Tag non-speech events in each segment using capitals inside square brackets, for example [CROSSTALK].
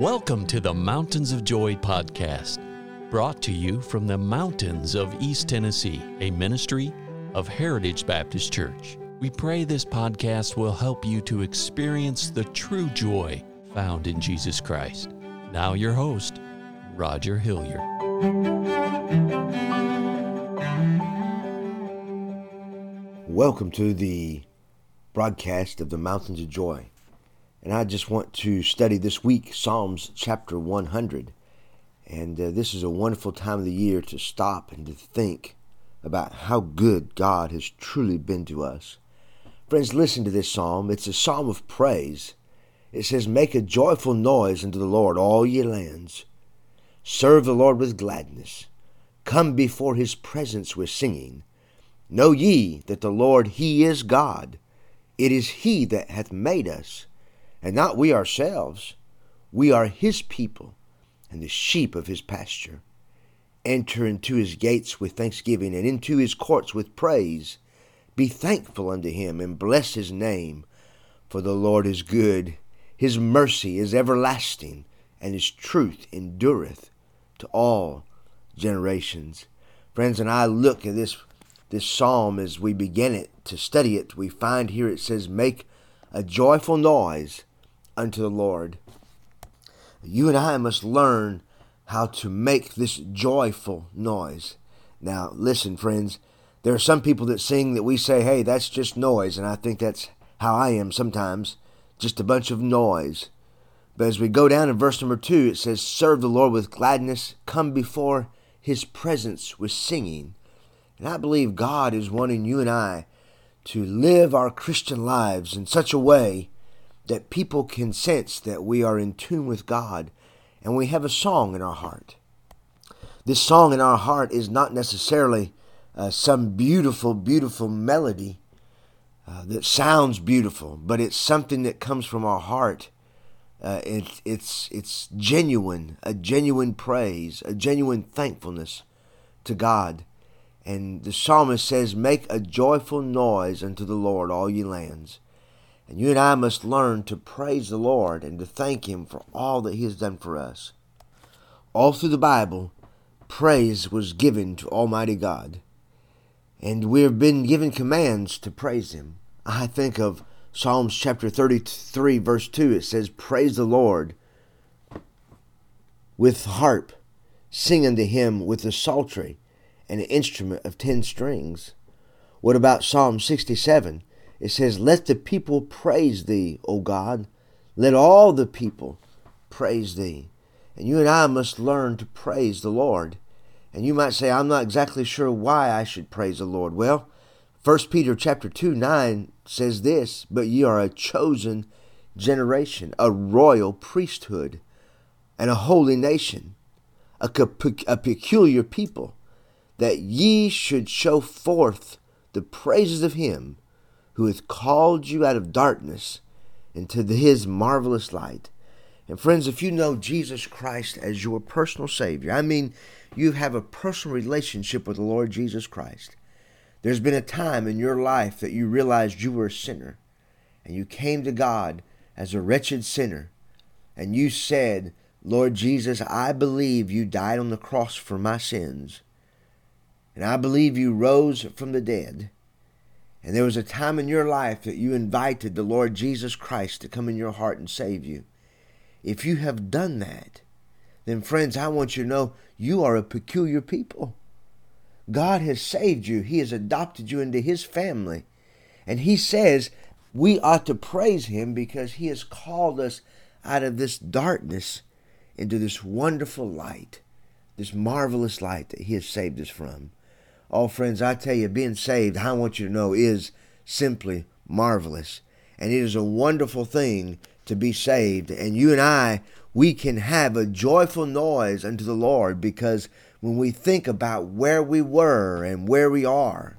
Welcome to the Mountains of Joy podcast, brought to you from the mountains of East Tennessee, a ministry of Heritage Baptist Church. We pray this podcast will help you to experience the true joy found in Jesus Christ. Now, your host, Roger Hilliard. Welcome to the broadcast of the Mountains of Joy. And I just want to study this week Psalms chapter 100. And uh, this is a wonderful time of the year to stop and to think about how good God has truly been to us. Friends, listen to this psalm. It's a psalm of praise. It says, Make a joyful noise unto the Lord, all ye lands. Serve the Lord with gladness. Come before his presence with singing. Know ye that the Lord, he is God. It is he that hath made us and not we ourselves. We are his people and the sheep of his pasture. Enter into his gates with thanksgiving and into his courts with praise. Be thankful unto him and bless his name. For the Lord is good, his mercy is everlasting, and his truth endureth to all generations. Friends, and I look at this this psalm as we begin it to study it, we find here it says, Make a joyful noise unto the Lord. You and I must learn how to make this joyful noise. Now, listen, friends, there are some people that sing that we say, hey, that's just noise, and I think that's how I am sometimes, just a bunch of noise. But as we go down in verse number two, it says, Serve the Lord with gladness, come before his presence with singing. And I believe God is wanting you and I to live our Christian lives in such a way that people can sense that we are in tune with God and we have a song in our heart. This song in our heart is not necessarily uh, some beautiful, beautiful melody uh, that sounds beautiful, but it's something that comes from our heart. Uh, it, it's it's genuine, a genuine praise, a genuine thankfulness to God. And the psalmist says, Make a joyful noise unto the Lord, all ye lands. And you and I must learn to praise the Lord and to thank Him for all that He has done for us. All through the Bible, praise was given to Almighty God. And we have been given commands to praise Him. I think of Psalms chapter 33, verse 2. It says, Praise the Lord with harp, sing unto Him with the psaltery and an instrument of ten strings. What about Psalm 67? It says, Let the people praise thee, O God. Let all the people praise thee. And you and I must learn to praise the Lord. And you might say, I'm not exactly sure why I should praise the Lord. Well, 1 Peter chapter 2, 9 says this, But ye are a chosen generation, a royal priesthood, and a holy nation, a, a peculiar people, that ye should show forth the praises of him who hath called you out of darkness into his marvelous light. And friends, if you know Jesus Christ as your personal Savior, I mean, you have a personal relationship with the Lord Jesus Christ. There's been a time in your life that you realized you were a sinner and you came to God as a wretched sinner and you said, Lord Jesus, I believe you died on the cross for my sins and I believe you rose from the dead and there was a time in your life that you invited the Lord Jesus Christ to come in your heart and save you. If you have done that, then friends, I want you to know you are a peculiar people. God has saved you. He has adopted you into His family. And He says we ought to praise Him because He has called us out of this darkness into this wonderful light, this marvelous light that He has saved us from. Oh, friends, I tell you, being saved, I want you to know, is simply marvelous. And it is a wonderful thing to be saved. And you and I, we can have a joyful noise unto the Lord because when we think about where we were and where we are,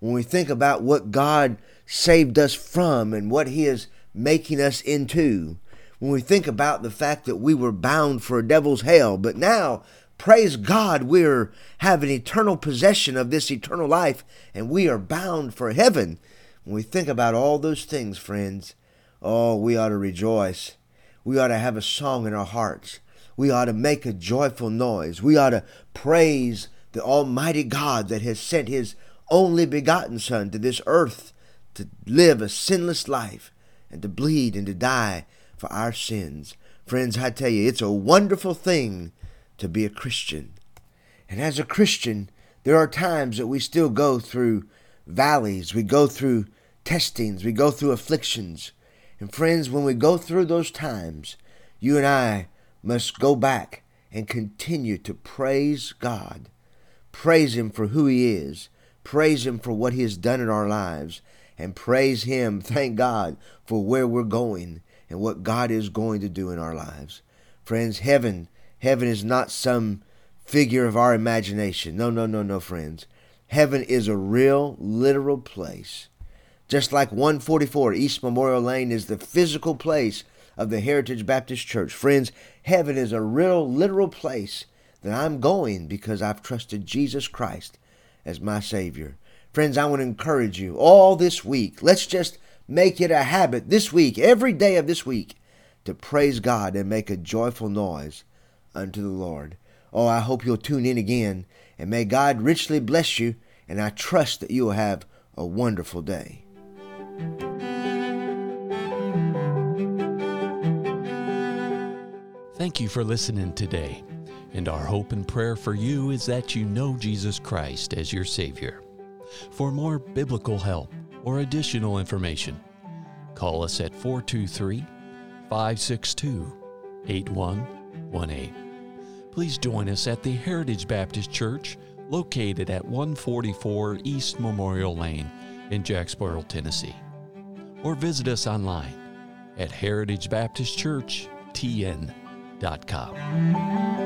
when we think about what God saved us from and what He is making us into, when we think about the fact that we were bound for a devil's hell, but now Praise God, we're having eternal possession of this eternal life and we are bound for heaven. When we think about all those things, friends, oh, we ought to rejoice. we ought to have a song in our hearts. We ought to make a joyful noise. We ought to praise the Almighty God that has sent His only begotten Son to this earth to live a sinless life and to bleed and to die for our sins. Friends, I tell you, it's a wonderful thing to be a Christian. And as a Christian, there are times that we still go through valleys, we go through testings, we go through afflictions. And friends, when we go through those times, you and I must go back and continue to praise God. Praise Him for who He is. Praise Him for what He has done in our lives. And praise Him, [LAUGHS] thank God, for where we're going and what God is going to do in our lives. Friends, heaven, heaven is not some figure of our imagination. No, no, no, no, friends. Heaven is a real, literal place. Just like 144 East Memorial Lane is the physical place of the Heritage Baptist Church. Friends, heaven is a real, literal place that I'm going because I've trusted Jesus Christ as my Savior. Friends, I want to encourage you all this week. Let's just make it a habit this week, every day of this week, to praise God and make a joyful noise unto the Lord. Oh, I hope you'll tune in again, and may God richly bless you, and I trust that you will have a wonderful day. Thank you for listening today. And our hope and prayer for you is that you know Jesus Christ as your Savior. For more biblical help or additional information, call us at 423 562 8118. Please join us at the Heritage Baptist Church located at 144 East Memorial Lane in Jacksboro, Tennessee. Or visit us online at heritagebaptistchurchtn.com.